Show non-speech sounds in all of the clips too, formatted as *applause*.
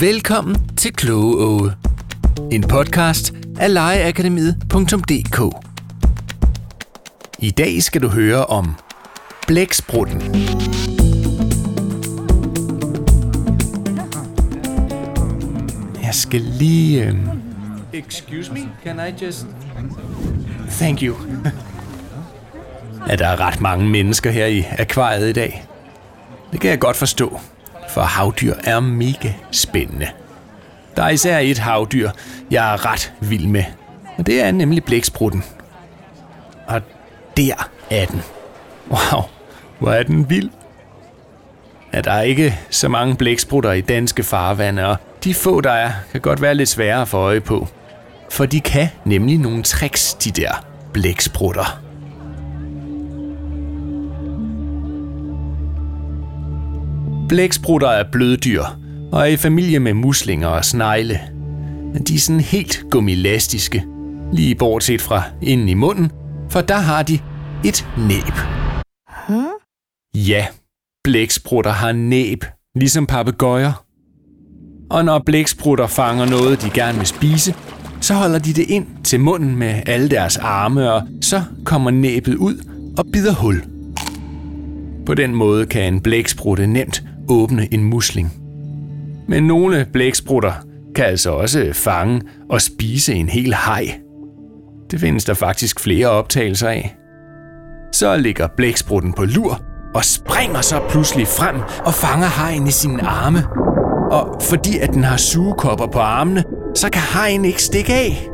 Velkommen til Kloge En podcast af legeakademiet.dk I dag skal du høre om blæksprutten. Jeg skal lige... Uh... Excuse me, can I just... Thank you. ja, der er ret mange mennesker her i akvariet i dag. Det kan jeg godt forstå for havdyr er mega spændende. Der er især et havdyr, jeg er ret vild med, og det er nemlig blæksprutten. Og der er den. Wow, hvor er den vild. Ja, der er ikke så mange blæksprutter i danske farvande, og de få, der er, kan godt være lidt sværere at få øje på. For de kan nemlig nogle tricks, de der blæksprutter. Blæksprutter er bløddyr og er i familie med muslinger og snegle. Men de er sådan helt gummilastiske, lige bortset fra inden i munden, for der har de et næb. Huh? Ja, blæksprutter har næb, ligesom papegøjer. Og når blæksprutter fanger noget, de gerne vil spise, så holder de det ind til munden med alle deres arme, og så kommer næbet ud og bider hul. På den måde kan en blæksprutte nemt åbne en musling. Men nogle blæksprutter kan altså også fange og spise en hel haj. Det findes der faktisk flere optagelser af. Så ligger blæksprutten på lur og springer så pludselig frem og fanger hajen i sine arme. Og fordi at den har sugekopper på armene, så kan hajen ikke stikke af.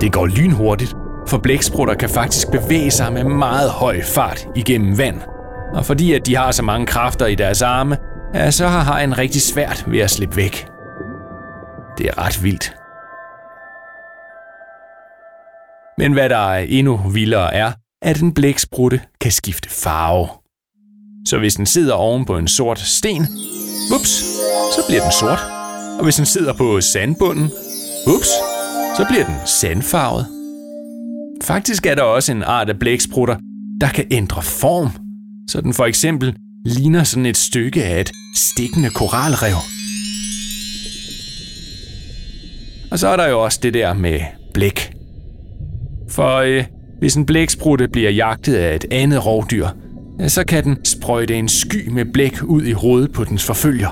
Det går lynhurtigt, for blæksprutter kan faktisk bevæge sig med meget høj fart igennem vand – og fordi at de har så mange kræfter i deres arme, ja, så har hajen rigtig svært ved at slippe væk. Det er ret vildt. Men hvad der er endnu vildere er, at en blæksprutte kan skifte farve. Så hvis den sidder oven på en sort sten, ups, så bliver den sort. Og hvis den sidder på sandbunden, ups, så bliver den sandfarvet. Faktisk er der også en art af blæksprutter, der kan ændre form så den for eksempel ligner sådan et stykke af et stikkende koralrev. Og så er der jo også det der med blæk. For øh, hvis en blæksprutte bliver jagtet af et andet rovdyr, ja, så kan den sprøjte en sky med blæk ud i hovedet på dens forfølger.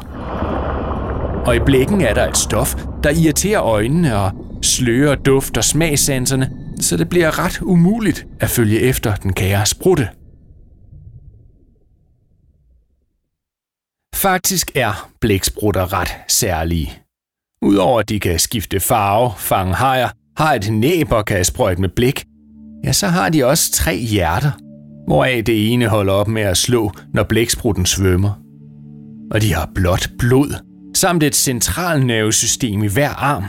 Og i blækken er der et stof, der irriterer øjnene og slører duft og smagsanserne, så det bliver ret umuligt at følge efter den kære sprutte. Faktisk er blæksprutter ret særlige. Udover at de kan skifte farve, fange hajer, har et næb og kan sprøjte med blik, ja, så har de også tre hjerter, hvoraf det ene holder op med at slå, når blæksprutten svømmer. Og de har blåt blod, samt et centralnervesystem i hver arm.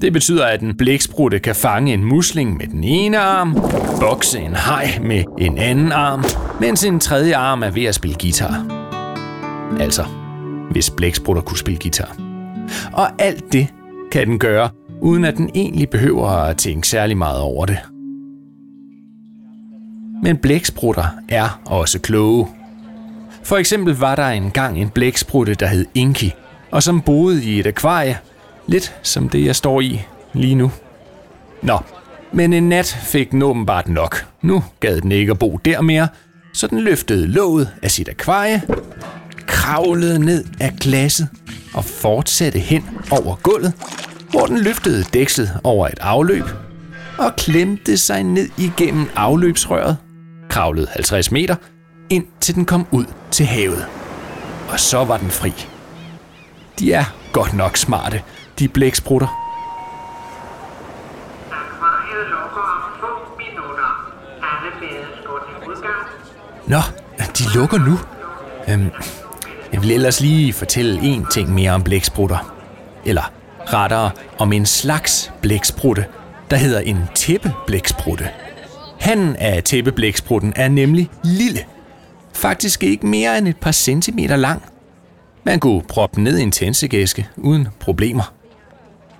Det betyder, at en blæksprutte kan fange en musling med den ene arm, bokse en haj med en anden arm, mens en tredje arm er ved at spille guitar. Altså, hvis blæksprutter kunne spille guitar. Og alt det kan den gøre, uden at den egentlig behøver at tænke særlig meget over det. Men blæksprutter er også kloge. For eksempel var der engang en blæksprutte, der hed Inky, og som boede i et akvarie, lidt som det jeg står i lige nu. Nå, men en nat fik den åbenbart nok. Nu gad den ikke at bo der mere, så den løftede låget af sit akvarie kravlede ned af glasset og fortsatte hen over gulvet, hvor den løftede dækslet over et afløb og klemte sig ned igennem afløbsrøret, kravlede 50 meter, indtil den kom ud til havet. Og så var den fri. De er godt nok smarte, de blæksprutter. Nå, de lukker nu. Øhm, jeg vil ellers lige fortælle en ting mere om blæksprutter. Eller rettere om en slags blæksprutte, der hedder en tæppeblæksprutte. Hannen af tæppeblæksprutten er nemlig lille. Faktisk ikke mere end et par centimeter lang. Man kunne proppe den ned i en tændsegæske uden problemer.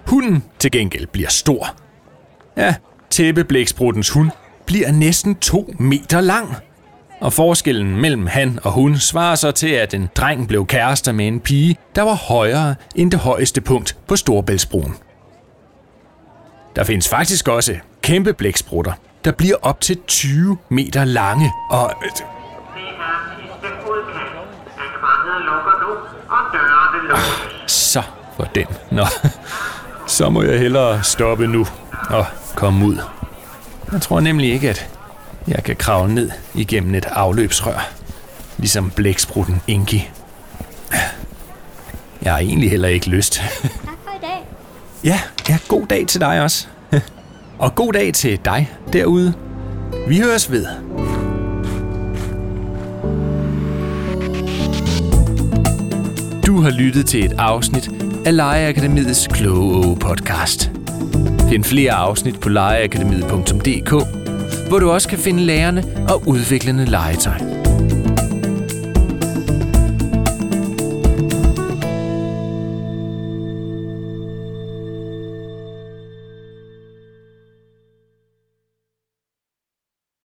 Hunden til gengæld bliver stor. Ja, tæppeblækspruttens hund bliver næsten to meter lang. Og forskellen mellem han og hun svarer så til, at en dreng blev kærester med en pige, der var højere end det højeste punkt på Storbæltsbroen. Der findes faktisk også kæmpe blæksprutter, der bliver op til 20 meter lange. Og lukkes. så for den. Nå, så må jeg hellere stoppe nu og komme ud. Jeg tror nemlig ikke, at jeg kan kravle ned igennem et afløbsrør, ligesom blæksprutten Inki. Jeg har egentlig heller ikke lyst. Tak for i dag. Ja, ja, god dag til dig også. *laughs* Og god dag til dig derude. Vi høres ved. Du har lyttet til et afsnit af Legeakademiets Kloge podcast. Find flere afsnit på legeakademiet.dk, hvor du også kan finde lærende og udviklende legetøj.